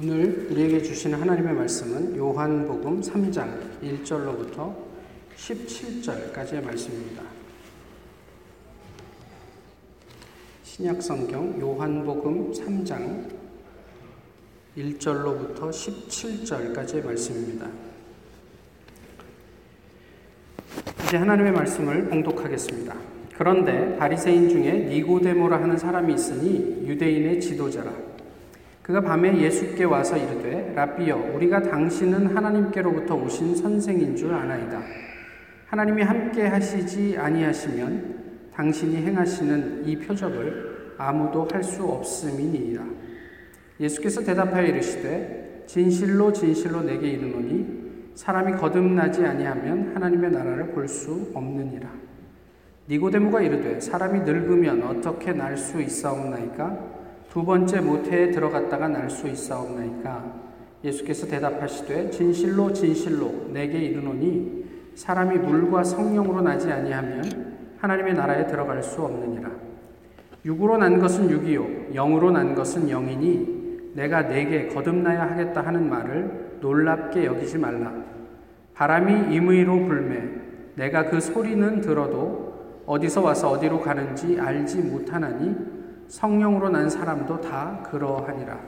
오늘 우리에게 주시는 하나님의 말씀은 요한복음 3장 1절로부터 17절까지의 말씀입니다. 신약 성경 요한복음 3장 1절로부터 17절까지의 말씀입니다. 이제 하나님의 말씀을 봉독하겠습니다. 그런데 바리새인 중에 니고데모라 하는 사람이 있으니 유대인의 지도자라 그가 밤에 예수께 와서 이르되 라비여 우리가 당신은 하나님께로부터 오신 선생인 줄 아나이다. 하나님이 함께 하시지 아니하시면 당신이 행하시는 이 표적을 아무도 할 수 없음이니이다. 예수께서 대답하여 이르시되 진실로 진실로 내게 이르노니 사람이 거듭나지 아니하면 하나님의 나라를 볼 수 없느니라. 니고데모가 이르되 사람이 늙으면 어떻게 날 수 있사옵나이까? 두 번째 모태에 들어갔다가 날 수 있사옵나이까? 예수께서 대답하시되 진실로 진실로 내게 이르노니 사람이 물과 성령으로 나지 아니하면 하나님의 나라에 들어갈 수 없느니라. 육으로 난 것은 육이요 영으로 난 것은 영이니 내가 내게 거듭나야 하겠다 하는 말을 놀랍게 여기지 말라. 바람이 임의로 불매 내가 그 소리는 들어도 어디서 와서 어디로 가는지 알지 못하나니 성령으로 난 사람도 다 그러하니라.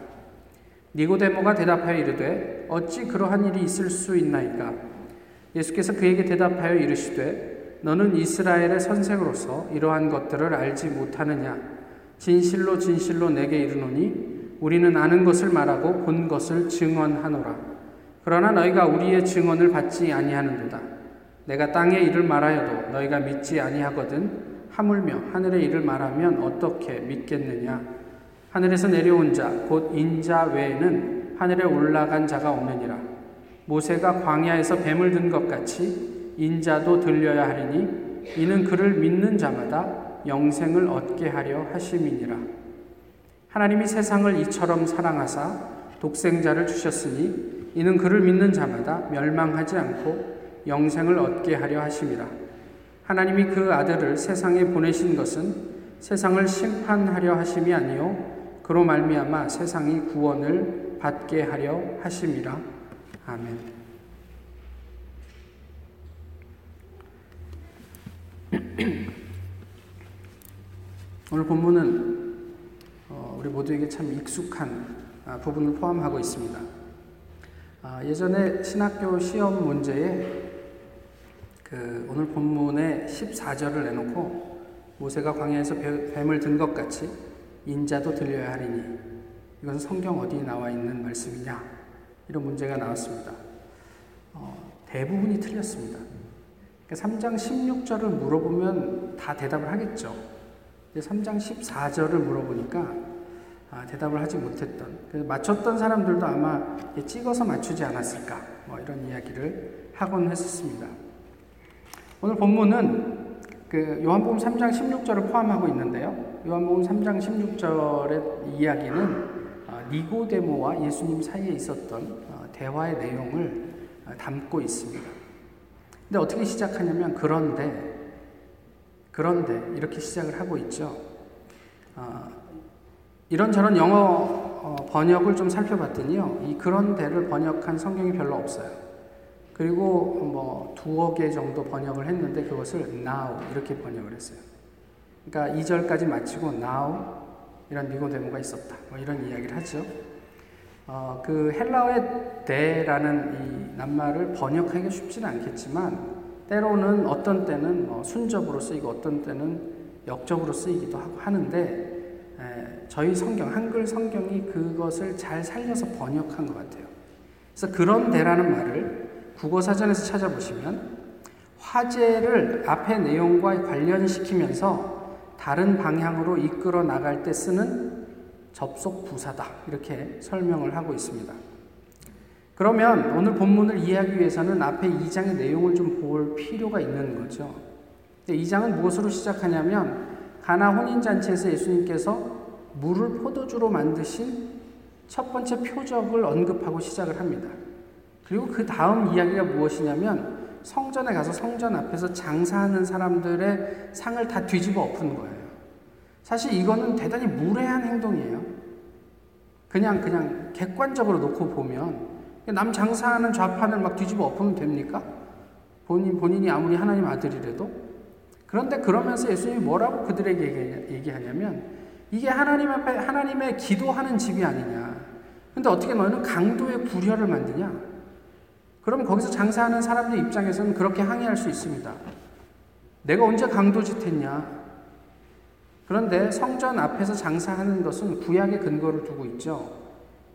니고데모가 대답하여 이르되 어찌 그러한 일이 있을 수 있나이까? 예수께서 그에게 대답하여 이르시되 너는 이스라엘의 선생으로서 이러한 것들을 알지 못하느냐? 진실로 진실로 내게 이르노니 우리는 아는 것을 말하고 본 것을 증언하노라. 그러나 너희가 우리의 증언을 받지 아니하는도다. 내가 땅의 일을 말하여도 너희가 믿지 아니하거든 하물며 하늘의 일을 말하면 어떻게 믿겠느냐? 하늘에서 내려온 자, 곧 인자 외에는 하늘에 올라간 자가 없느니라. 모세가 광야에서 뱀을 든 것 같이 인자도 들려야 하리니 이는 그를 믿는 자마다 영생을 얻게 하려 하심이니라. 하나님이 세상을 이처럼 사랑하사 독생자를 주셨으니 이는 그를 믿는 자마다 멸망하지 않고 영생을 얻게 하려 하심이라. 하나님이 그 아들을 세상에 보내신 것은 세상을 심판하려 하심이 아니요 그로 말미암아 세상이 구원을 받게 하려 하심이라. 아멘. 오늘 본문은 어, 우리 모두에게 참 익숙한 아, 부분을 포함하고 있습니다. 아, 예전에 신학교 시험 문제에 그 오늘 본문의 14절을 내놓고 모세가 광야에서 뱀을 든 것 같이 인자도 들려야 하리니 이것은 성경 어디에 나와 있는 말씀이냐 이런 문제가 나왔습니다. 어, 대부분이 틀렸습니다. 그러니까 3장 16절을 물어보면 다 대답을 하겠죠. 3장 14절을 물어보니까 아, 대답을 하지 못했던 그래서 맞췄던 사람들도 아마 찍어서 맞추지 않았을까 뭐 이런 이야기를 하곤 했었습니다. 오늘 본문은 그 요한복음 3장 16절을 포함하고 있는데요. 요한복음 3장 16절의 이야기는 어, 니고데모와 예수님 사이에 있었던 어, 대화의 내용을 어, 담고 있습니다. 근데 어떻게 시작하냐면 그런데 그런데 이렇게 시작을 하고 있죠. 이런저런 영어 번역을 좀 살펴봤더니요. 이 그런데를 번역한 성경이 별로 없어요. 그리고 뭐 두어 개 정도 번역을 했는데 그것을 now 이렇게 번역을 했어요. 그러니까 2절까지 마치고 now 이런 니고데모가 있었다. 뭐 이런 이야기를 하죠. 어, 그 헬라어의 대라는 이 낱말을 번역하기가 쉽지는 않겠지만 때로는 어떤 때는 뭐 순접으로 쓰이고 어떤 때는 역접으로 쓰이기도 하는데 에, 저희 성경 한글 성경이 그것을 잘 살려서 번역한 것 같아요. 그래서 그런 대라는 말을 국어 사전에서 찾아보시면 화제를 앞의 내용과 관련시키면서 다른 방향으로 이끌어 나갈 때 쓰는 접속 부사다. 이렇게 설명을 하고 있습니다. 그러면 오늘 본문을 이해하기 위해서는 앞에 2장의 내용을 좀 볼 필요가 있는 거죠. 2장은 무엇으로 시작하냐면 가나 혼인잔치에서 예수님께서 물을 포도주로 만드신 첫 번째 표적을 언급하고 시작을 합니다. 그리고 그 다음 이야기가 무엇이냐면 성전에 가서 성전 앞에서 장사하는 사람들의 상을 다 뒤집어 엎은 거예요. 사실 이거는 대단히 무례한 행동이에요. 그냥 그냥 객관적으로 놓고 보면 남 장사하는 좌판을 막 뒤집어 엎으면 됩니까? 본인, 본인이 아무리 하나님 아들이라도? 그런데 그러면서 예수님이 뭐라고 그들에게 얘기하냐면 이게 하나님 앞에 하나님의 기도하는 집이 아니냐. 근데 어떻게 너희는 강도의 구려를 만드냐? 그럼 거기서 장사하는 사람들 입장에서는 그렇게 항의할 수 있습니다. 내가 언제 강도짓 했냐? 그런데 성전 앞에서 장사하는 것은 구약의 근거를 두고 있죠.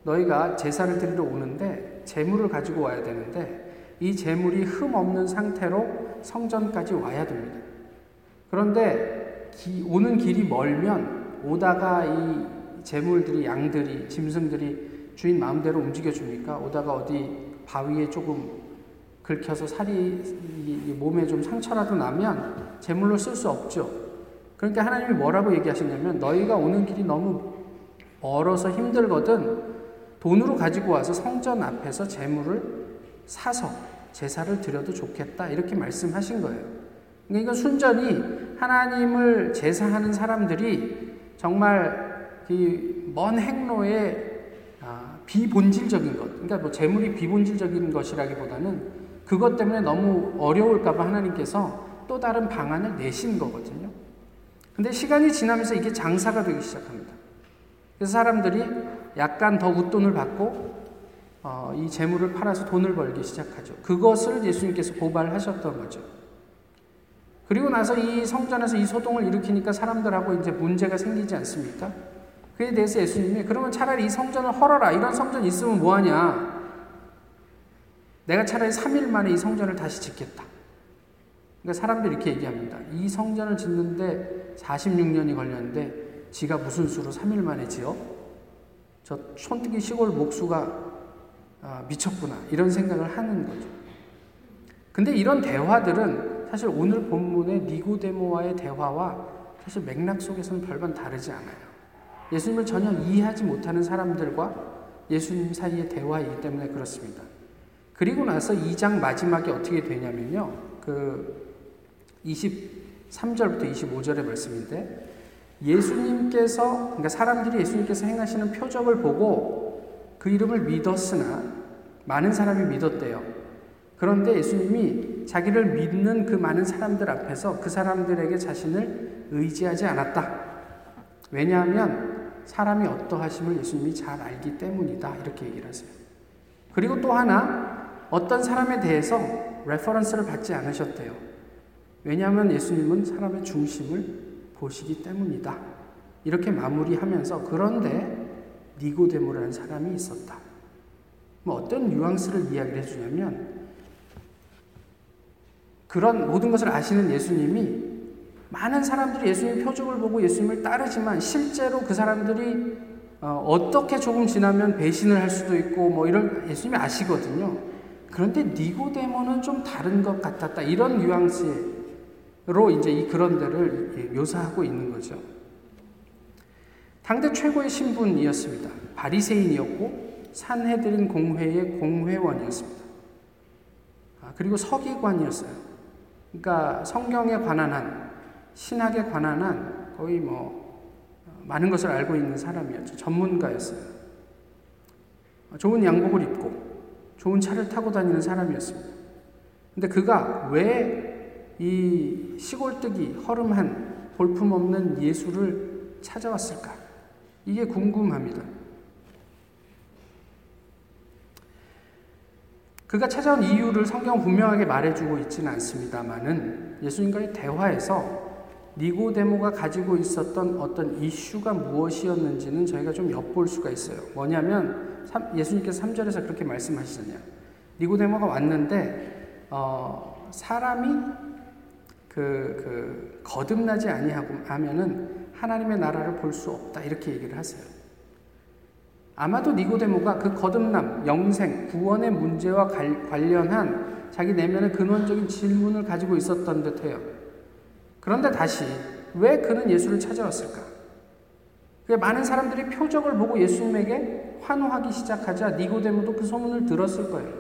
너희가 제사를 드리러 오는데 재물을 가지고 와야 되는데 이 재물이 흠 없는 상태로 성전까지 와야 됩니다. 그런데 기, 오는 길이 멀면 오다가 이 재물들이 양들이 짐승들이 주인 마음대로 움직여 줍니까? 오다가 어디 바위에 조금 긁혀서 살이 몸에 좀 상처라도 나면 재물로 쓸 수 없죠. 그러니까 하나님이 뭐라고 얘기하시냐면 너희가 오는 길이 너무 멀어서 힘들거든 돈으로 가지고 와서 성전 앞에서 재물을 사서 제사를 드려도 좋겠다 이렇게 말씀하신 거예요. 그러니까 순전히 하나님을 제사하는 사람들이 정말 이 먼 행로의 아, 비본질적인 것, 그러니까 뭐 재물이 비본질적인 것이라기보다는 그것 때문에 너무 어려울까봐 하나님께서 또 다른 방안을 내신 거거든요. 근데 시간이 지나면서 이게 장사가 되기 시작합니다. 그래서 사람들이 약간 더 웃돈을 받고 어, 이 재물을 팔아서 돈을 벌기 시작하죠. 그것을 예수님께서 고발하셨던 거죠. 그리고 나서 이 성전에서 이 소동을 일으키니까 사람들하고 이제 문제가 생기지 않습니까? 그에 대해서 예수님이 그러면 차라리 이 성전을 헐어라. 이런 성전 있으면 뭐하냐? 내가 차라리 3일 만에 이 성전을 다시 짓겠다. 그러니까 사람들이 이렇게 얘기합니다. 이 성전을 짓는데 46년이 걸렸는데 지가 무슨 수로 3일 만에 지어? 저 촌뜨기 시골 목수가 아, 미쳤구나. 이런 생각을 하는 거죠. 근데 이런 대화들은 사실 오늘 본문의 니고데모와의 대화와 사실 맥락 속에서는 별반 다르지 않아요. 예수님을 전혀 이해하지 못하는 사람들과 예수님 사이의 대화이기 때문에 그렇습니다. 그리고 나서 2장 마지막에 어떻게 되냐면요. 그 23절부터 25절의 말씀인데 예수님께서 그러니까 사람들이 예수님께서 행하시는 표적을 보고 그 이름을 믿었으나 많은 사람이 믿었대요. 그런데 예수님이 자기를 믿는 그 많은 사람들 앞에서 그 사람들에게 자신을 의지하지 않았다. 왜냐하면 사람이 어떠하심을 예수님이 잘 알기 때문이다. 이렇게 얘기를 하세요. 그리고 또 하나 어떤 사람에 대해서 reference를 받지 않으셨대요. 왜냐하면 예수님은 사람의 중심을 보시기 때문이다. 이렇게 마무리하면서 그런데 니고데모라는 사람이 있었다. 뭐 어떤 뉘앙스를 이야기를 해주냐면 그런 모든 것을 아시는 예수님이 많은 사람들이 예수님의 표적을 보고 예수님을 따르지만 실제로 그 사람들이 어, 떻게 조금 지나면 배신을 할 수도 있고 뭐 이런 예수님이 아시거든요. 그런데 니고데모는 좀 다른 것 같았다. 이런 뉘앙스로 이제 이 그런 데를 묘사하고 있는 거죠. 당대 최고의 신분이었습니다. 바리새인이었고 산헤드린 공회의 공회원이었습니다. 아, 그리고 서기관이었어요. 그러니까 성경에 관한 한 신학에 관한 한 거의 뭐 어, 많은 것을 알고 있는 사람이었죠. 전문가였어요. 좋은 양복을 입고 좋은 차를 타고 다니는 사람이었습니다. 근데 그가 왜 이 시골뜨기 허름한 볼품없는 예수를 찾아왔을까? 이게 궁금합니다. 그가 찾아온 이유를 성경 분명하게 말해주고 있지는 않습니다만은 예수님과의 대화에서 니고데모가 가지고 있었던 어떤 이슈가 무엇이었는지는 저희가 좀 엿볼 수가 있어요. 뭐냐면 예수님께서 3절에서 그렇게 말씀하시잖아요. 니고데모가 왔는데 어, 사람이 그, 그 거듭나지 아니하고 하면은 하나님의 나라를 볼 수 없다 이렇게 얘기를 하세요. 아마도 니고데모가 그 거듭남, 영생, 구원의 문제와 관련한 자기 내면의 근원적인 질문을 가지고 있었던 듯해요. 그런데 다시 왜 그는 예수를 찾아왔을까? 많은 사람들이 표적을 보고 예수님에게 환호하기 시작하자 니고데모도 그 소문을 들었을 거예요.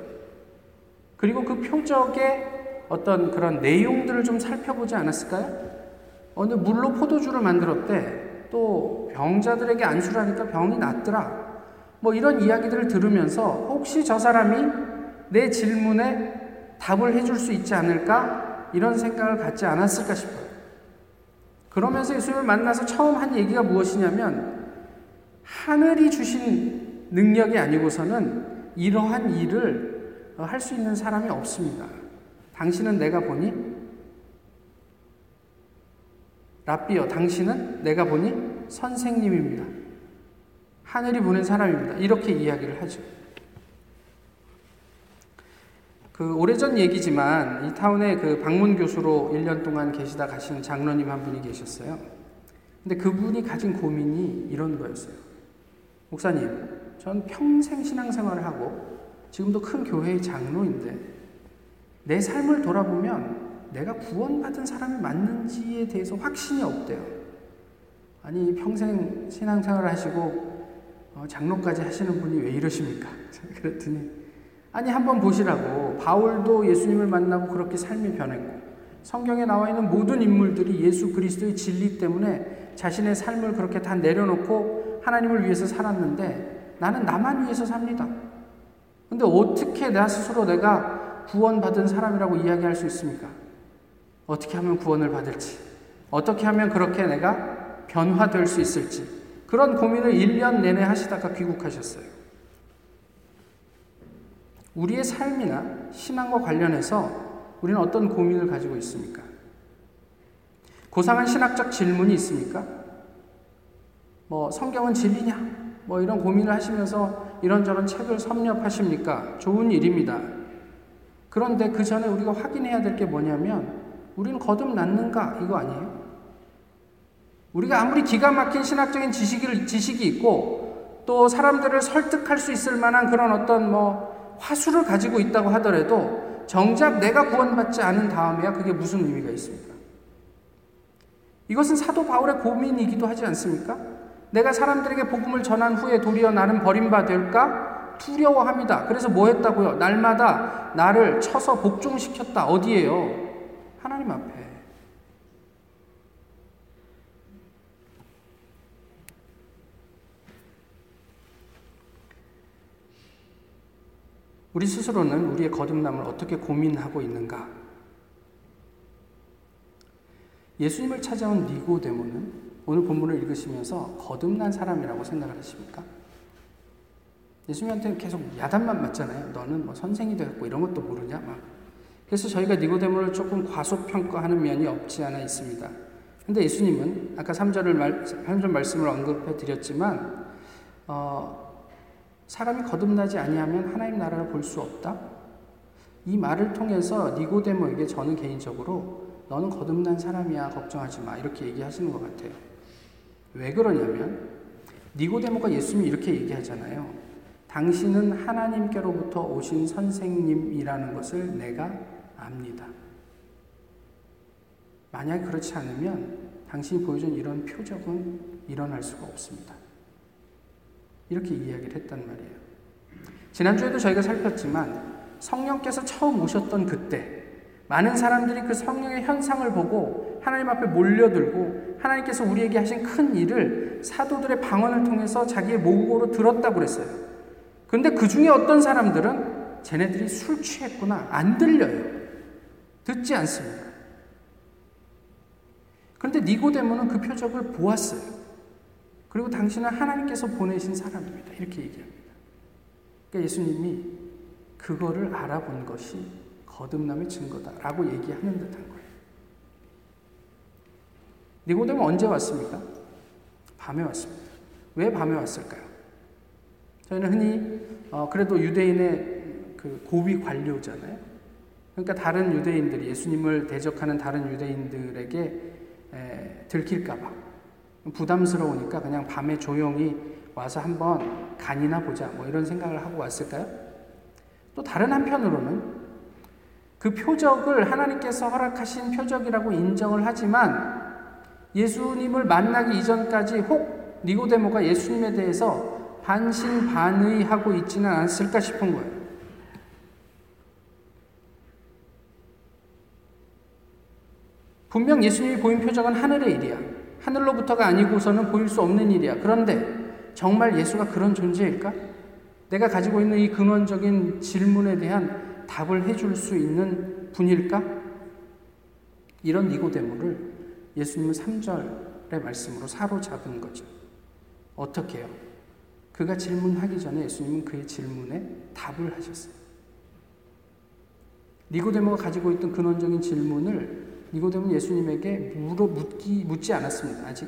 그리고 그 표적의 어떤 그런 내용들을 좀 살펴보지 않았을까요? 어느 물로 포도주를 만들었대. 또 병자들에게 안수를 하니까 병이 낫더라. 뭐 이런 이야기들을 들으면서 혹시 저 사람이 내 질문에 답을 해줄 수 있지 않을까? 이런 생각을 갖지 않았을까 싶어요. 그러면서 예수님을 만나서 처음 한 얘기가 무엇이냐면 하늘이 주신 능력이 아니고서는 이러한 일을 할 수 있는 사람이 없습니다. 당신은 내가 보니 라비어 당신은 내가 보니 선생님입니다. 하늘이 보낸 사람입니다. 이렇게 이야기를 하죠. 그 오래전 얘기지만 이 타운에 그 방문 교수로 1년 동안 계시다 가신 장로님 한 분이 계셨어요. 근데 그분이 가진 고민이 이런 거였어요. 목사님, 전 평생 신앙생활을 하고 지금도 큰 교회의 장로인데 내 삶을 돌아보면 내가 구원받은 사람이 맞는지에 대해서 확신이 없대요. 아니, 평생 신앙생활을 하시고 어, 장로까지 하시는 분이 왜 이러십니까? 그랬더니 아니 한번 보시라고 바울도 예수님을 만나고 그렇게 삶이 변했고 성경에 나와 있는 모든 인물들이 예수 그리스도의 진리 때문에 자신의 삶을 그렇게 다 내려놓고 하나님을 위해서 살았는데 나는 나만 위해서 삽니다. 근데 어떻게 나 스스로 내가 구원받은 사람이라고 이야기할 수 있습니까? 어떻게 하면 구원을 받을지, 어떻게 하면 그렇게 내가 변화될 수 있을지, 그런 고민을 1년 내내 하시다가 귀국하셨어요. 우리의 삶이나 신앙과 관련해서 우리는 어떤 고민을 가지고 있습니까? 고상한 신학적 질문이 있습니까? 뭐, 성경은 진리냐? 뭐, 이런 고민을 하시면서 이런저런 책을 섭렵하십니까? 좋은 일입니다. 그런데 그 전에 우리가 확인해야 될 게 뭐냐면, 우리는 거듭났는가? 이거 아니에요? 우리가 아무리 기가 막힌 신학적인 지식이, 지식이 있고 또 사람들을 설득할 수 있을 만한 그런 어떤 뭐 화수를 가지고 있다고 하더라도 정작 내가 구원받지 않은 다음에야 그게 무슨 의미가 있습니까? 이것은 사도 바울의 고민이기도 하지 않습니까? 내가 사람들에게 복음을 전한 후에 도리어 나는 버림받을까? 두려워합니다. 그래서 뭐 했다고요? 날마다 나를 쳐서 복종시켰다. 어디에요? 하나님 앞에. 우리 스스로는 우리의 거듭남을 어떻게 고민하고 있는가? 예수님을 찾아온 니고데모는 오늘 본문을 읽으시면서 거듭난 사람이라고 생각을 하십니까? 예수님한테 계속 야단만 맞잖아요. 너는 뭐 선생이 되었고 이런 것도 모르냐? 막. 그래서 저희가 니고데모를 조금 과소평가하는 면이 없지 않아 있습니다. 근데 예수님은 아까 3절을 말, 3절 말씀을 언급해 드렸지만, 어, 사람이 거듭나지 아니하면 하나님 나라를 볼 수 없다. 이 말을 통해서 니고데모에게 저는 개인적으로 너는 거듭난 사람이야 걱정하지 마 이렇게 얘기하시는 것 같아요. 왜 그러냐면 니고데모가 예수님이 이렇게 얘기하잖아요. 당신은 하나님께로부터 오신 선생님이라는 것을 내가 압니다. 만약 그렇지 않으면 당신이 보여준 이런 표적은 일어날 수가 없습니다. 이렇게 이야기를 했단 말이에요. 지난주에도 저희가 살폈지만 성령께서 처음 오셨던 그때 많은 사람들이 그 성령의 현상을 보고 하나님 앞에 몰려들고 하나님께서 우리에게 하신 큰 일을 사도들의 방언을 통해서 자기의 모국어로 들었다고 그랬어요. 그런데 그 중에 어떤 사람들은 쟤네들이 술 취했구나. 안 들려요. 듣지 않습니다. 그런데 니고데모는 그 표적을 보았어요. 그리고 당신은 하나님께서 보내신 사람입니다. 이렇게 얘기합니다. 그러니까 예수님이 그거를 알아본 것이 거듭남의 증거다라고 얘기하는 듯한 거예요. 니고데모 언제 왔습니까? 밤에 왔습니다. 왜 밤에 왔을까요? 저희는 흔히 어, 그래도 유대인의 그 고위 관료잖아요. 그러니까 다른 유대인들이 예수님을 대적하는 다른 유대인들에게 에, 들킬까봐 부담스러우니까 그냥 밤에 조용히 와서 한번 간이나 보자 뭐 이런 생각을 하고 왔을까요? 또 다른 한편으로는 그 표적을 하나님께서 허락하신 표적이라고 인정을 하지만 예수님을 만나기 이전까지 혹 니고데모가 예수님에 대해서 반신반의하고 있지는 않았을까 싶은 거예요. 분명 예수님이 보인 표적은 하늘의 일이야. 하늘로부터가 아니고서는 보일 수 없는 일이야. 그런데 정말 예수가 그런 존재일까? 내가 가지고 있는 이 근원적인 질문에 대한 답을 해줄 수 있는 분일까? 이런 니고데모를 예수님은 3절의 말씀으로 사로잡은 거죠. 어떻게 해요? 그가 질문하기 전에 예수님은 그의 질문에 답을 하셨어요. 니고데모가 가지고 있던 근원적인 질문을 니고데모는 예수님에게 물어 묻기 묻지 않았습니다. 아직.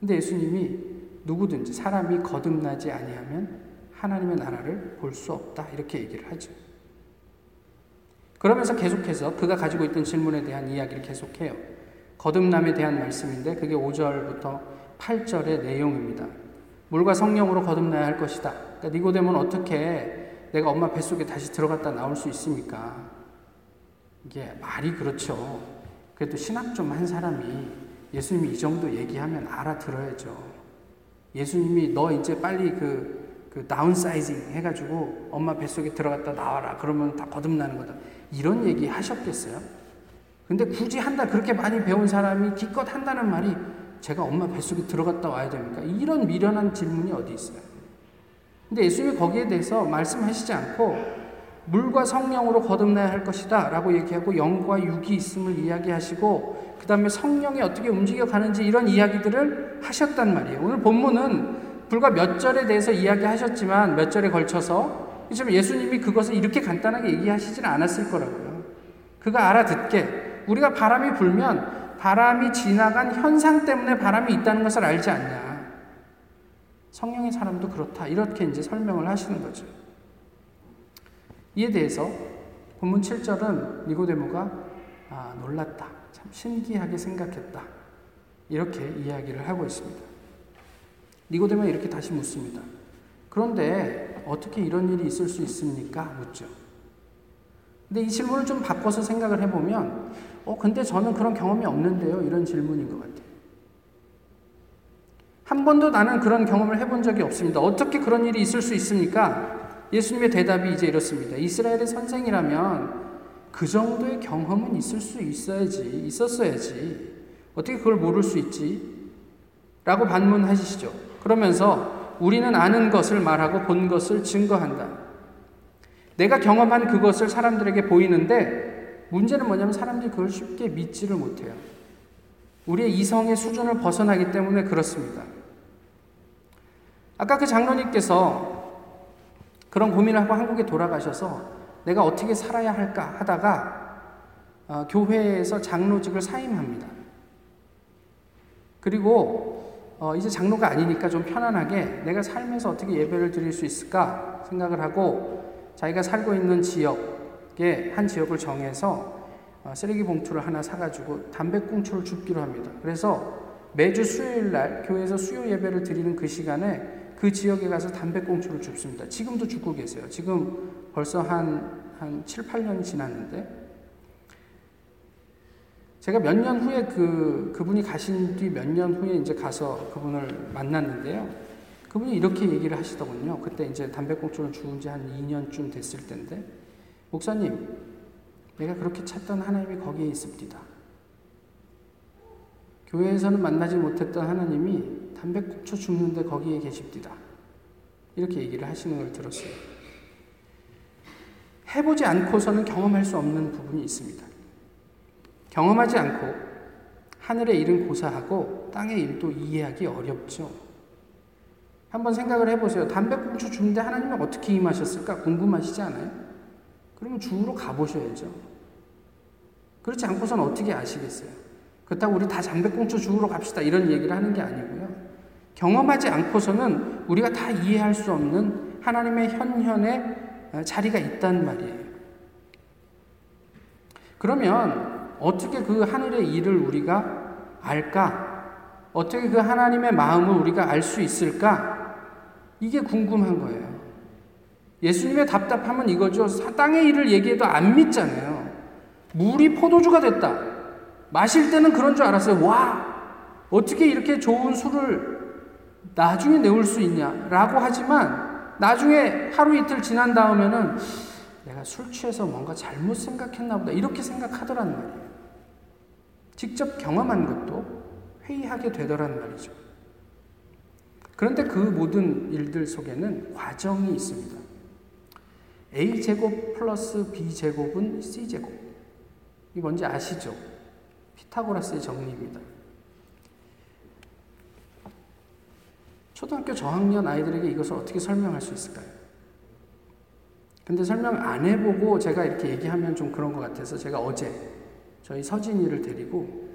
근데 예수님이 누구든지 사람이 거듭나지 아니하면 하나님의 나라를 볼 수 없다. 이렇게 얘기를 하죠. 그러면서 계속해서 그가 가지고 있던 질문에 대한 이야기를 계속해요. 거듭남에 대한 말씀인데 그게 5절부터 8절의 내용입니다. 물과 성령으로 거듭나야 할 것이다. 그러니까 니고데모는 어떻게 내가 엄마 뱃속에 다시 들어갔다 나올 수 있습니까? 이게 말이 그렇죠. 그래도 신학 좀 한 사람이 예수님이 이 정도 얘기하면 알아들어야죠. 예수님이 너 이제 빨리 그, 그 다운사이징 해가지고 엄마 뱃속에 들어갔다 나와라. 그러면 다 거듭나는 거다. 이런 얘기 하셨겠어요? 근데 굳이 한 달 그렇게 많이 배운 사람이 기껏 한다는 말이 제가 엄마 뱃속에 들어갔다 와야 됩니까? 이런 미련한 질문이 어디 있어요? 근데 예수님이 거기에 대해서 말씀하시지 않고 물과 성령으로 거듭나야 할 것이다 라고 얘기하고 영과 육이 있음을 이야기하시고 그 다음에 성령이 어떻게 움직여 가는지 이런 이야기들을 하셨단 말이에요. 오늘 본문은 불과 몇 절에 대해서 이야기하셨지만 몇 절에 걸쳐서 지금 예수님이 그것을 이렇게 간단하게 얘기하시지는 않았을 거라고요. 그가 알아듣게 우리가 바람이 불면 바람이 지나간 현상 때문에 바람이 있다는 것을 알지 않냐. 성령의 사람도 그렇다. 이렇게 이제 설명을 하시는 거죠. 이에 대해서 본문 7절은 니고데모가 아, 놀랐다. 참 신기하게 생각했다. 이렇게 이야기를 하고 있습니다. 니고데모가 이렇게 다시 묻습니다. 그런데 어떻게 이런 일이 있을 수 있습니까? 묻죠. 근데 이 질문을 좀 바꿔서 생각을 해보면, 어, 근데 저는 그런 경험이 없는데요. 이런 질문인 것 같아요. 한 번도 나는 그런 경험을 해본 적이 없습니다. 어떻게 그런 일이 있을 수 있습니까? 예수님의 대답이 이제 이렇습니다. 이스라엘의 선생이라면 그 정도의 경험은 있을 수 있어야지, 있었어야지. 어떻게 그걸 모를 수 있지? 라고 반문하시죠. 그러면서 우리는 아는 것을 말하고 본 것을 증거한다. 내가 경험한 그것을 사람들에게 보이는데 문제는 뭐냐면 사람들이 그걸 쉽게 믿지를 못해요. 우리의 이성의 수준을 벗어나기 때문에 그렇습니다. 아까 그 장로님께서 그런 고민을 하고 한국에 돌아가셔서 내가 어떻게 살아야 할까 하다가 어, 교회에서 장로직을 사임합니다. 그리고 어, 이제 장로가 아니니까 좀 편안하게 내가 살면서 어떻게 예배를 드릴 수 있을까 생각을 하고 자기가 살고 있는 지역에 한 지역을 정해서 어, 쓰레기 봉투를 하나 사가지고 담배꽁초를 줍기로 합니다. 그래서 매주 수요일 날 교회에서 수요 예배를 드리는 그 시간에 그 지역에 가서 담배꽁초를 줍습니다. 지금도 줍고 계세요. 지금 벌써 한, 한 7, 8년 지났는데, 제가 몇 년 후에 그, 그분이 가신 뒤 몇 년 후에 이제 가서 그분을 만났는데요. 그분이 이렇게 얘기를 하시더군요. 그때 이제 담배꽁초를 주운 지한 2년쯤 됐을 텐데, 목사님, 내가 그렇게 찾던 하나님이 거기에 있습니다. 교회에서는 만나지 못했던 하나님이 담배꽁초 줍는데 거기에 계십니다. 이렇게 얘기를 하시는 걸 들었어요. 해보지 않고서는 경험할 수 없는 부분이 있습니다. 경험하지 않고 하늘의 일은 고사하고 땅의 일도 이해하기 어렵죠. 한번 생각을 해보세요. 담배 꽁초 주는데 하나님은 어떻게 임하셨을까 궁금하시지 않아요? 그러면 주로 가보셔야죠. 그렇지 않고서는 어떻게 아시겠어요? 그렇다고 우리 다 담배 꽁초 주우러 갑시다 이런 얘기를 하는 게 아니고요. 경험하지 않고서는 우리가 다 이해할 수 없는 하나님의 현현의 어, 자리가 있단 말이에요. 그러면 어떻게 그 하늘의 일을 우리가 알까? 어떻게 그 하나님의 마음을 우리가 알 수 있을까? 이게 궁금한 거예요. 예수님의 답답함은 이거죠. 땅의 일을 얘기해도 안 믿잖아요. 물이 포도주가 됐다. 마실 때는 그런 줄 알았어요. 와, 어떻게 이렇게 좋은 술을 나중에 내올 수 있냐? 라고 하지만 나중에 하루 이틀 지난 다음에는 내가 술 취해서 뭔가 잘못 생각했나 보다. 이렇게 생각하더란 말이에요. 직접 경험한 것도 회의하게 되더란 말이죠. 그런데 그 모든 일들 속에는 과정이 있습니다. a제곱 플러스 b제곱은 c제곱. 이 뭔지 아시죠? 피타고라스의 정리입니다. 초등학교 저학년 아이들에게 이것을 어떻게 설명할 수 있을까요? 근데 설명 안 해보고 제가 이렇게 얘기하면 좀 그런 것 같아서 제가 어제 저희 서진이를 데리고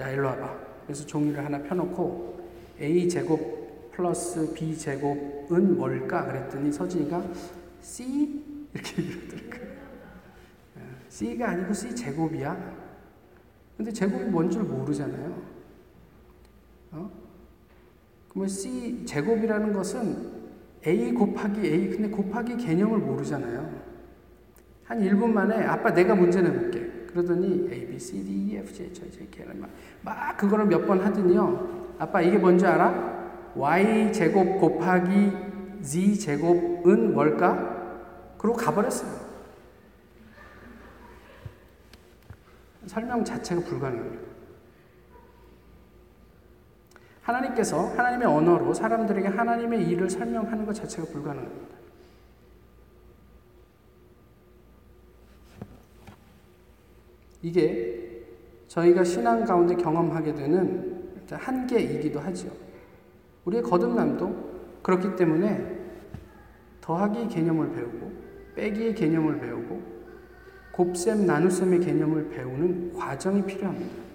야 일로 와봐. 그래서 종이를 하나 펴놓고 a 제곱 플러스 b 제곱은 뭘까 그랬더니 서진이가 c 이렇게 얘기하더라고요. c가 아니고 c 제곱이야. 근데 제곱이 뭔 줄 모르잖아요. 어? 그러면 c 제곱이라는 것은 a 곱하기 a 근데 곱하기 개념을 모르잖아요. 한 1분 만에 아빠 내가 문제 내볼게. 그러더니 A, B, C, D, E, F, G, H, I, J, K를 막, 막 그거를 몇 번 하더니요. 아빠 이게 뭔지 알아? Y 제곱 곱하기 Z 제곱은 뭘까? 그러고 가버렸어요. 설명 자체가 불가능합니다. 하나님께서 하나님의 언어로 사람들에게 하나님의 일을 설명하는 것 자체가 불가능합니다. 이게 저희가 신앙 가운데 경험하게 되는 한계이기도 하죠. 우리의 거듭남도 그렇기 때문에 더하기 개념을 배우고 빼기의 개념을 배우고 곱셈 나눗셈의 개념을 배우는 과정이 필요합니다.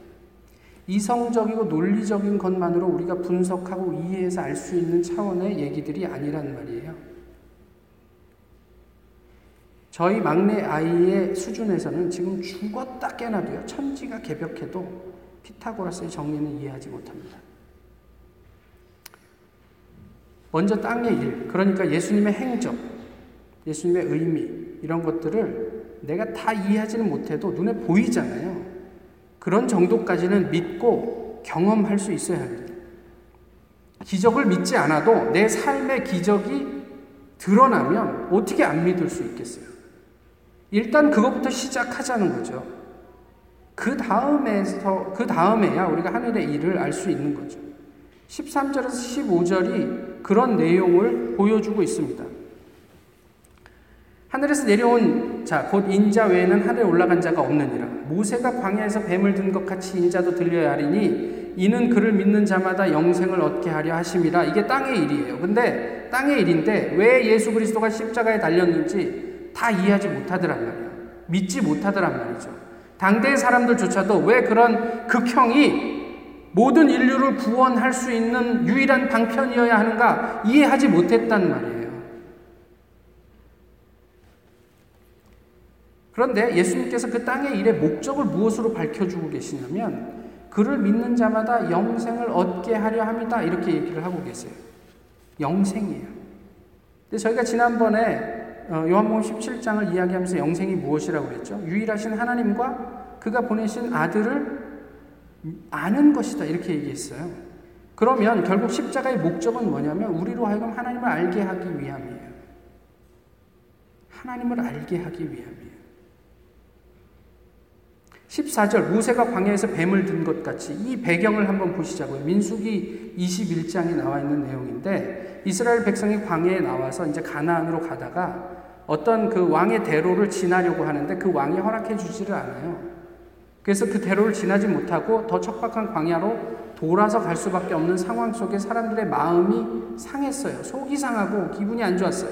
이성적이고 논리적인 것만으로 우리가 분석하고 이해해서 알 수 있는 차원의 얘기들이 아니란 말이에요. 저희 막내 아이의 수준에서는 지금 죽었다 깨나도요, 천지가 개벽해도 피타고라스의 정리는 이해하지 못합니다. 먼저 땅의 일, 그러니까 예수님의 행적, 예수님의 의미, 이런 것들을 내가 다 이해하지는 못해도 눈에 보이잖아요. 그런 정도까지는 믿고 경험할 수 있어야 합니다. 기적을 믿지 않아도 내 삶의 기적이 드러나면 어떻게 안 믿을 수 있겠어요? 일단 그것부터 시작하자는 거죠. 그 다음에서, 그 다음에야 우리가 하늘의 일을 알 수 있는 거죠. 13절에서 15절이 그런 내용을 보여주고 있습니다. 하늘에서 내려온 자, 곧 인자 외에는 하늘에 올라간 자가 없느니라. 모세가 광야에서 뱀을 든 것 같이 인자도 들려야 하리니 이는 그를 믿는 자마다 영생을 얻게 하려 하심이라. 이게 땅의 일이에요. 근데 땅의 일인데 왜 예수 그리스도가 십자가에 달렸는지 다 이해하지 못하더란 말이에요. 믿지 못하더란 말이죠. 당대의 사람들조차도 왜 그런 극형이 모든 인류를 구원할 수 있는 유일한 방편이어야 하는가 이해하지 못했단 말이에요. 그런데 예수님께서 그 땅의 일의 목적을 무엇으로 밝혀주고 계시냐면 그를 믿는 자마다 영생을 얻게 하려 합니다. 이렇게 얘기를 하고 계세요. 영생이에요. 근데 저희가 지난번에 어, 요한복음 17장을 이야기하면서 영생이 무엇이라고 그랬죠? 유일하신 하나님과 그가 보내신 아들을 아는 것이다. 이렇게 얘기했어요. 그러면 결국 십자가의 목적은 뭐냐면 우리로 하여금 하나님을 알게 하기 위함이에요. 하나님을 알게 하기 위함이에요. 14절 모세가 광야에서 뱀을 든 것 같이 이 배경을 한번 보시자고요. 민수기 21장에 나와 있는 내용인데 이스라엘 백성이 광야에 나와서 이제 가나안으로 가다가 어떤 그 왕의 대로를 지나려고 하는데 그 왕이 허락해 주지를 않아요. 그래서 그 대로를 지나지 못하고 더 척박한 광야로 돌아서 갈 수밖에 없는 상황 속에 사람들의 마음이 상했어요. 속이 상하고 기분이 안 좋았어요.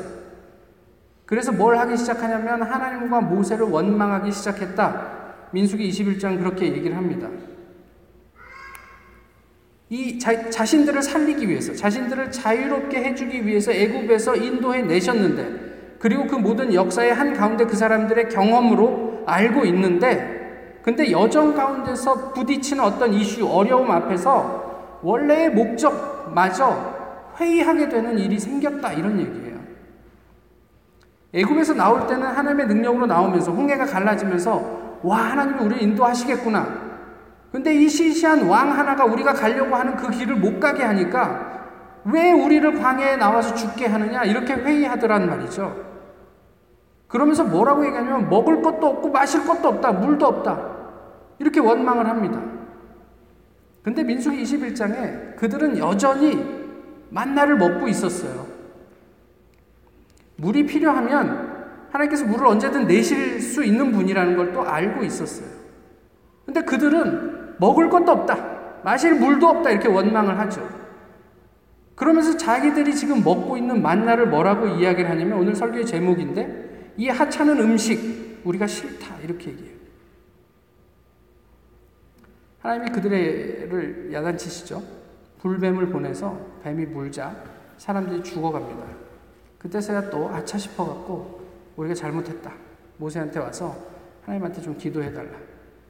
그래서 뭘 하기 시작하냐면 하나님과 모세를 원망하기 시작했다. 민수기 21장 그렇게 얘기를 합니다. 이 자, 자신들을 살리기 위해서, 자신들을 자유롭게 해주기 위해서 애굽에서 인도해 내셨는데, 그리고 그 모든 역사의 한 가운데 그 사람들의 경험으로 알고 있는데, 근데 여정 가운데서 부딪히는 어떤 이슈, 어려움 앞에서 원래의 목적마저 회의하게 되는 일이 생겼다 이런 얘기예요. 애굽에서 나올 때는 하나님의 능력으로 나오면서 홍해가 갈라지면서 와, 하나님이 우리를 인도하시겠구나. 근데 이 시시한 왕 하나가 우리가 가려고 하는 그 길을 못 가게 하니까 왜 우리를 광야에 나와서 죽게 하느냐? 이렇게 회의하더란 말이죠. 그러면서 뭐라고 얘기하냐면 먹을 것도 없고 마실 것도 없다. 물도 없다. 이렇게 원망을 합니다. 근데 민수기 21장에 그들은 여전히 만나를 먹고 있었어요. 물이 필요하면 하나님께서 물을 언제든 내실 수 있는 분이라는 걸 또 알고 있었어요. 근데 그들은 먹을 것도 없다. 마실 물도 없다. 이렇게 원망을 하죠. 그러면서 자기들이 지금 먹고 있는 만나를 뭐라고 이야기를 하냐면 오늘 설교의 제목인데 이 하찮은 음식 우리가 싫다. 이렇게 얘기해요. 하나님이 그들을 야단치시죠. 불뱀을 보내서 뱀이 물자 사람들이 죽어갑니다. 그때서야 또 아차 싶어갖고 우리가 잘못했다. 모세한테 와서 하나님한테 좀 기도해달라.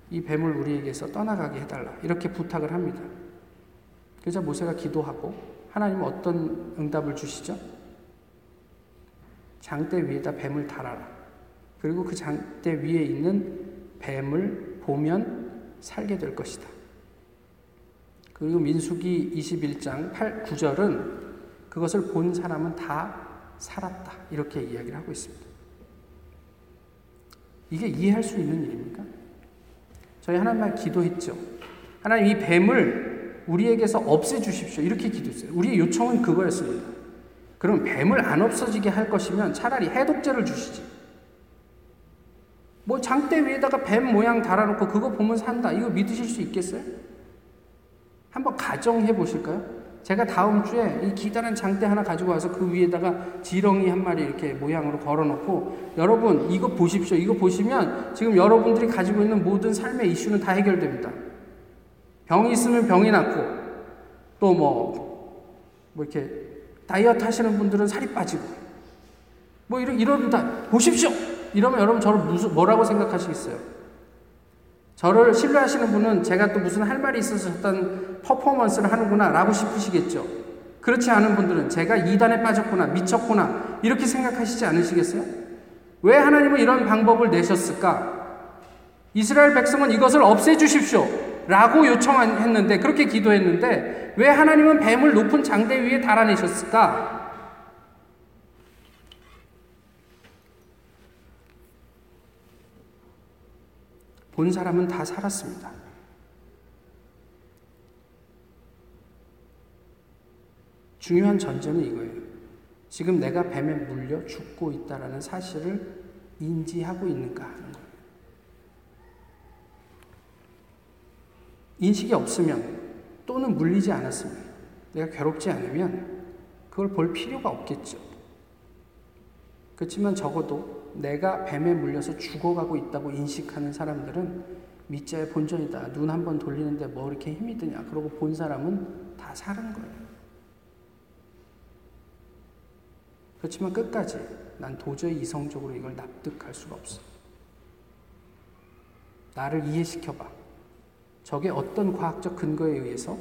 이 뱀을 우리에게서 떠나가게 해달라. 이렇게 부탁을 합니다. 그래서 모세가 기도하고 하나님은 어떤 응답을 주시죠? 장대 위에다 뱀을 달아라. 그리고 그 장대 위에 있는 뱀을 보면 살게 될 것이다. 그리고 민수기 21장 8, 9절은 그것을 본 사람은 다 살았다. 이렇게 이야기를 하고 있습니다. 이게 이해할 수 있는 일입니까? 저희 하나님만 기도했죠. 하나님 이 뱀을 우리에게서 없애주십시오. 이렇게 기도했어요. 우리의 요청은 그거였습니다. 그럼 뱀을 안 없어지게 할 것이면 차라리 해독제를 주시지. 뭐 장대 위에다가 뱀 모양 달아놓고 그거 보면 산다. 이거 믿으실 수 있겠어요? 한번 가정해 보실까요? 제가 다음 주에 이 기다란 장대 하나 가지고 와서 그 위에다가 지렁이 한 마리 이렇게 모양으로 걸어놓고 여러분 이거 보십시오. 이거 보시면 지금 여러분들이 가지고 있는 모든 삶의 이슈는 다 해결됩니다. 병이 있으면 병이 낫고 또뭐뭐 이렇게 다이어트 하시는 분들은 살이 빠지고 뭐 이런 이런 다 보십시오. 이러면 여러분 저를 무슨 뭐라고 생각하시겠어요? 저를 신뢰하시는 분은 제가 또 무슨 할 말이 있어서 어떤 퍼포먼스를 하는구나 라고 싶으시겠죠. 그렇지 않은 분들은 제가 이단에 빠졌구나, 미쳤구나, 이렇게 생각하시지 않으시겠어요? 왜 하나님은 이런 방법을 내셨을까? 이스라엘 백성은 이것을 없애주십시오. 라고 요청했는데, 그렇게 기도했는데, 왜 하나님은 뱀을 높은 장대 위에 달아내셨을까? 본 사람은 다 살았습니다. 중요한 전제는 이거예요. 지금 내가 뱀에 물려 죽고 있다라는 사실을 인지하고 있는가 하는 거예요. 인식이 없으면 또는 물리지 않았으면 내가 괴롭지 않으면 그걸 볼 필요가 없겠죠. 그렇지만 적어도 내가 뱀에 물려서 죽어가고 있다고 인식하는 사람들은 밑자의 본전이다. 눈 한 번 돌리는데 뭐 이렇게 힘이 드냐. 그러고 본 사람은 다 사는 거예요. 그렇지만 끝까지 난 도저히 이성적으로 이걸 납득할 수가 없어. 나를 이해시켜봐. 저게 어떤 과학적 근거에 의해서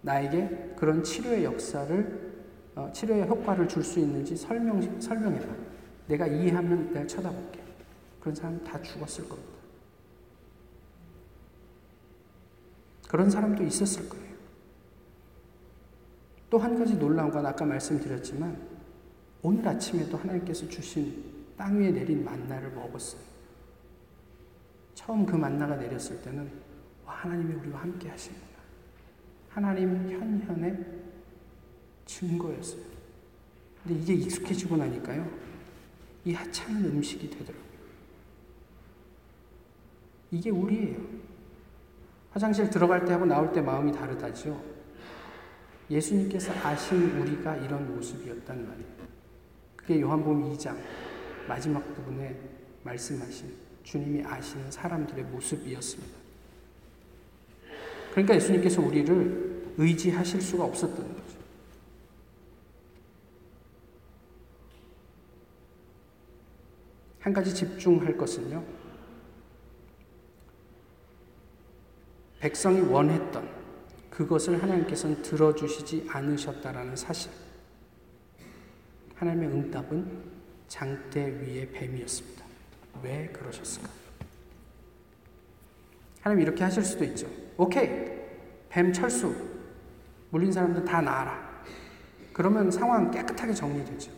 나에게 그런 치료의 역사를, 어, 치료의 효과를 줄 수 있는지 설명, 설명해봐. 내가 이해하면 내가 쳐다볼게. 그런 사람 다 죽었을 겁니다. 그런 사람도 있었을 거예요. 또 한 가지 놀라운 건 아까 말씀드렸지만 오늘 아침에도 하나님께서 주신 땅 위에 내린 만나를 먹었어요. 처음 그 만나가 내렸을 때는 와, 하나님이 우리와 함께 하시는구나. 하나님 현현의 증거였어요. 근데 이게 익숙해지고 나니까요. 이 하찮은 음식이 되더라고요. 이게 우리예요. 화장실 들어갈 때하고 나올 때 마음이 다르다죠. 예수님께서 아신 우리가 이런 모습이었단 말이에요. 그게 요한복음 2장 마지막 부분에 말씀하신 주님이 아시는 사람들의 모습이었습니다. 그러니까 예수님께서 우리를 의지하실 수가 없었던 거죠. 한 가지 집중할 것은요. 백성이 원했던 그것을 하나님께서는 들어주시지 않으셨다라는 사실. 하나님의 응답은 장대 위의 뱀이었습니다. 왜 그러셨을까? 하나님 이렇게 하실 수도 있죠. 오케이. 뱀 철수. 물린 사람들 다 나아라. 그러면 상황 깨끗하게 정리되죠.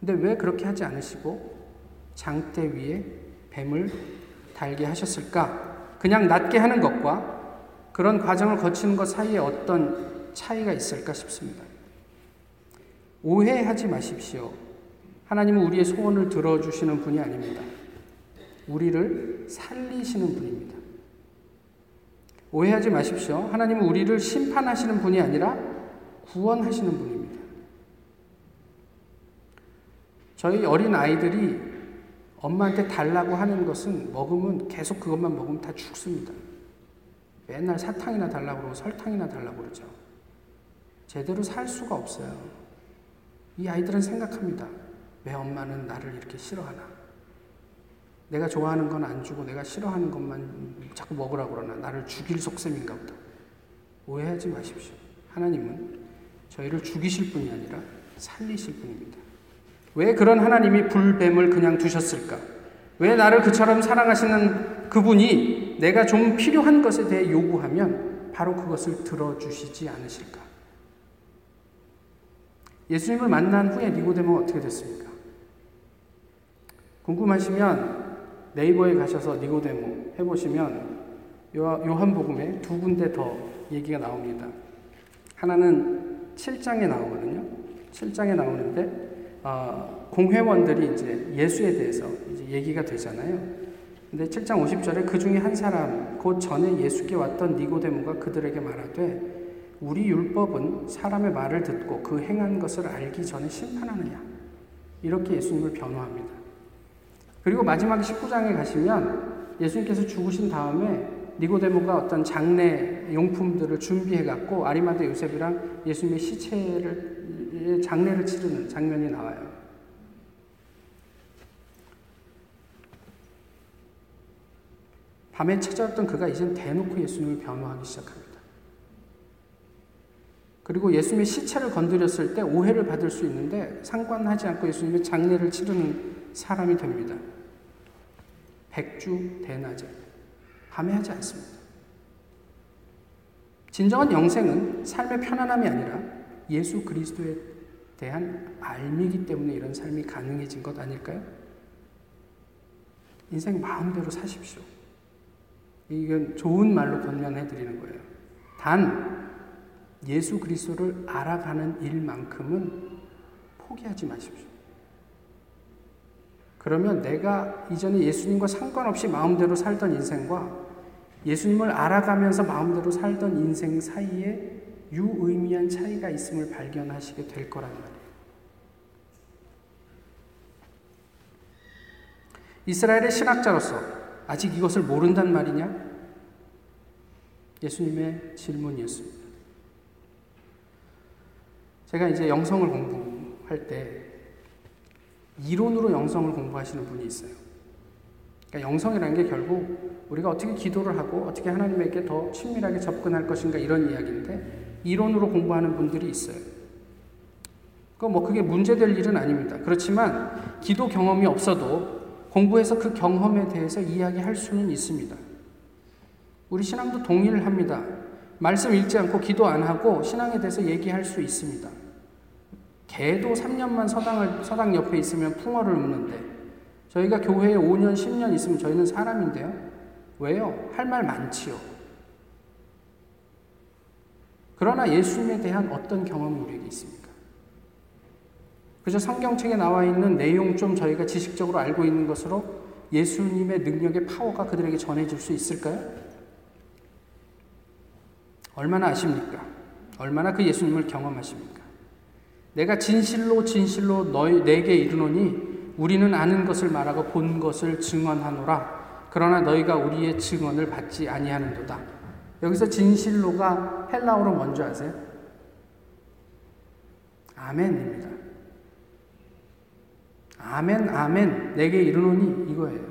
근데 왜 그렇게 하지 않으시고 장대 위에 뱀을 달게 하셨을까? 그냥 낫게 하는 것과 그런 과정을 거치는 것 사이에 어떤 차이가 있을까 싶습니다. 오해하지 마십시오. 하나님은 우리의 소원을 들어주시는 분이 아닙니다. 우리를 살리시는 분입니다. 오해하지 마십시오. 하나님은 우리를 심판하시는 분이 아니라 구원하시는 분입니다. 저희 어린 아이들이 엄마한테 달라고 하는 것은 먹으면 계속 그것만 먹으면 다 죽습니다. 맨날 사탕이나 달라고 그러고 설탕이나 달라고 그러죠. 제대로 살 수가 없어요. 이 아이들은 생각합니다. 왜 엄마는 나를 이렇게 싫어하나? 내가 좋아하는 건 안 주고 내가 싫어하는 것만 자꾸 먹으라고 그러나 나를 죽일 속셈인가 보다. 오해하지 마십시오. 하나님은 저희를 죽이실 분이 아니라 살리실 분입니다. 왜 그런 하나님이 불뱀을 그냥 두셨을까? 왜 나를 그처럼 사랑하시는 그분이 내가 좀 필요한 것에 대해 요구하면 바로 그것을 들어주시지 않으실까? 예수님을 만난 후에 니고데모가 어떻게 됐습니까? 궁금하시면 네이버에 가셔서 니고데모 해보시면 요한복음에 두 군데 더 얘기가 나옵니다. 하나는 7장에 나오거든요. 7장에 나오는데 어, 공회원들이 이제 예수에 대해서 이제 얘기가 되잖아요. 근데 7장 50절에 그 중에 한 사람 곧 전에 예수께 왔던 니고데모가 그들에게 말하되 우리 율법은 사람의 말을 듣고 그 행한 것을 알기 전에 심판하느냐 이렇게 예수님을 변호합니다. 그리고 마지막 19장에 가시면 예수님께서 죽으신 다음에 니고데모가 어떤 장례 용품들을 준비해 갖고 아리마대 요셉이랑 예수님의 시체를 장례를 치르는 장면이 나와요. 밤에 찾아왔던 그가 이젠 대놓고 예수님을 변호하기 시작합니다. 그리고 예수님의 시체를 건드렸을 때 오해를 받을 수 있는데 상관하지 않고 예수님의 장례를 치르는 사람이 됩니다. 백주 대낮에 밤에 하지 않습니다. 진정한 영생은 삶의 편안함이 아니라 예수 그리스도에 대한 알미기 때문에 이런 삶이 가능해진 것 아닐까요? 인생 마음대로 사십시오. 이건 좋은 말로 권면해 드리는 거예요. 단 예수 그리스도를 알아가는 일만큼은 포기하지 마십시오. 그러면 내가 이전에 예수님과 상관없이 마음대로 살던 인생과 예수님을 알아가면서 마음대로 살던 인생 사이에 유의미한 차이가 있음을 발견하시게 될 거란 말이에요. 이스라엘의 신학자로서 아직 이것을 모른단 말이냐? 예수님의 질문이었습니다. 제가 이제 영성을 공부할 때 이론으로 영성을 공부하시는 분이 있어요. 그러니까 영성이라는 게 결국 우리가 어떻게 기도를 하고 어떻게 하나님에게 더 친밀하게 접근할 것인가 이런 이야기인데 이론으로 공부하는 분들이 있어요. 그뭐 그게 문제될 일은 아닙니다. 그렇지만 기도 경험이 없어도 공부해서 그 경험에 대해서 이야기할 수는 있습니다. 우리 신앙도 동일합니다. 말씀 읽지 않고 기도 안 하고 신앙에 대해서 얘기할 수 있습니다. 개도 3년만 서당을, 서당 옆에 있으면 풍어를 읊는데 저희가 교회에 5년, 10년 있으면 저희는 사람인데요. 왜요? 할 말 많지요. 그러나 예수님에 대한 어떤 경험이 우리에게 있습니까? 그저 성경책에 나와 있는 내용 좀 저희가 지식적으로 알고 있는 것으로 예수님의 능력의 파워가 그들에게 전해질 수 있을까요? 얼마나 아십니까? 얼마나 그 예수님을 경험하십니까? 내가 진실로 진실로 너희 내게 이르노니 우리는 아는 것을 말하고 본 것을 증언하노라. 그러나 너희가 우리의 증언을 받지 아니하는도다. 여기서 진실로가 헬라어로 뭔지 아세요? 아멘입니다. 아멘, 아멘, 내게 이르노니 이거예요.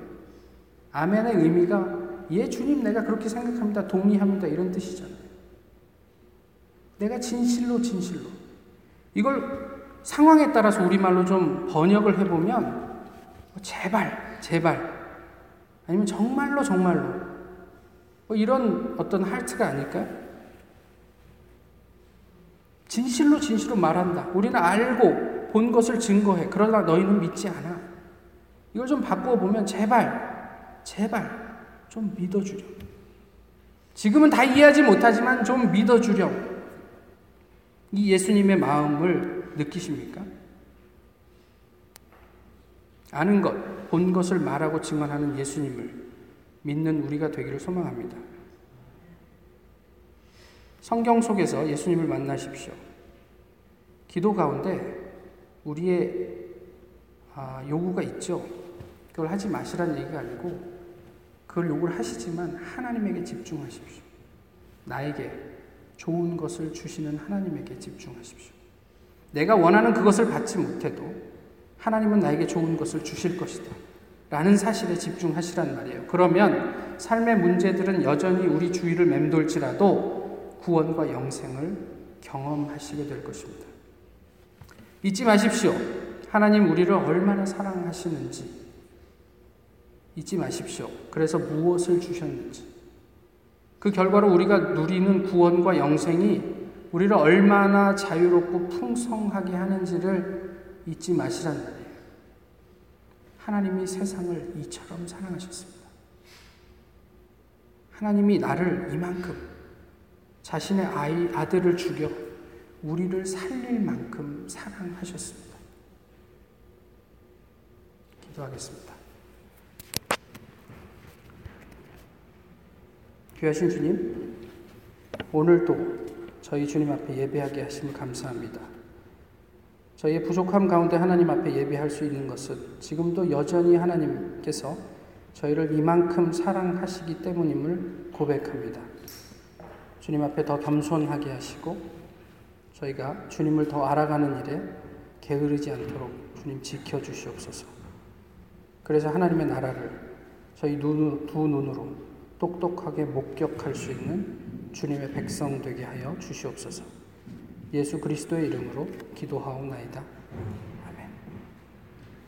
아멘의 의미가 예, 주님, 내가 그렇게 생각합니다. 동의합니다. 이런 뜻이잖아요. 내가 진실로, 진실로. 이걸 상황에 따라서 우리말로 좀 번역을 해보면, 제발, 제발. 아니면 정말로, 정말로. 뭐 이런 어떤 할트가 아닐까? 진실로 진실로 말한다. 우리는 알고 본 것을 증거해. 그러나 너희는 믿지 않아. 이걸 좀 바꾸어 보면 제발, 제발 좀 믿어주렴. 지금은 다 이해하지 못하지만 좀 믿어주렴. 이 예수님의 마음을 느끼십니까? 아는 것, 본 것을 말하고 증언하는 예수님을 믿는 우리가 되기를 소망합니다. 성경 속에서 예수님을 만나십시오. 기도 가운데 우리의 아, 요구가 있죠. 그걸 하지 마시라는 얘기가 아니고 그걸 요구를 하시지만 하나님에게 집중하십시오. 나에게 좋은 것을 주시는 하나님에게 집중하십시오. 내가 원하는 그것을 받지 못해도 하나님은 나에게 좋은 것을 주실 것이다. 라는 사실에 집중하시란 말이에요. 그러면 삶의 문제들은 여전히 우리 주위를 맴돌지라도 구원과 영생을 경험하시게 될 것입니다. 잊지 마십시오. 하나님 우리를 얼마나 사랑하시는지 잊지 마십시오. 그래서 무엇을 주셨는지. 그 결과로 우리가 누리는 구원과 영생이 우리를 얼마나 자유롭고 풍성하게 하는지를 잊지 마시란 말이에요. 하나님이 세상을 이처럼 사랑하셨습니다. 하나님이 나를 이만큼 자신의 아이, 아들을 죽여 우리를 살릴 만큼 사랑하셨습니다. 기도하겠습니다. 귀하신 주님, 오늘도 저희 주님 앞에 예배하게 하심을 감사합니다. 저희의 부족함 가운데 하나님 앞에 예배할 수 있는 것은 지금도 여전히 하나님께서 저희를 이만큼 사랑하시기 때문임을 고백합니다. 주님 앞에 더 겸손하게 하시고 저희가 주님을 더 알아가는 일에 게으르지 않도록 주님 지켜 주시옵소서. 그래서 하나님의 나라를 저희 눈, 두 눈으로 똑똑하게 목격할 수 있는 주님의 백성 되게 하여 주시옵소서. 예수 그리스도의 이름으로 기도하옵나이다.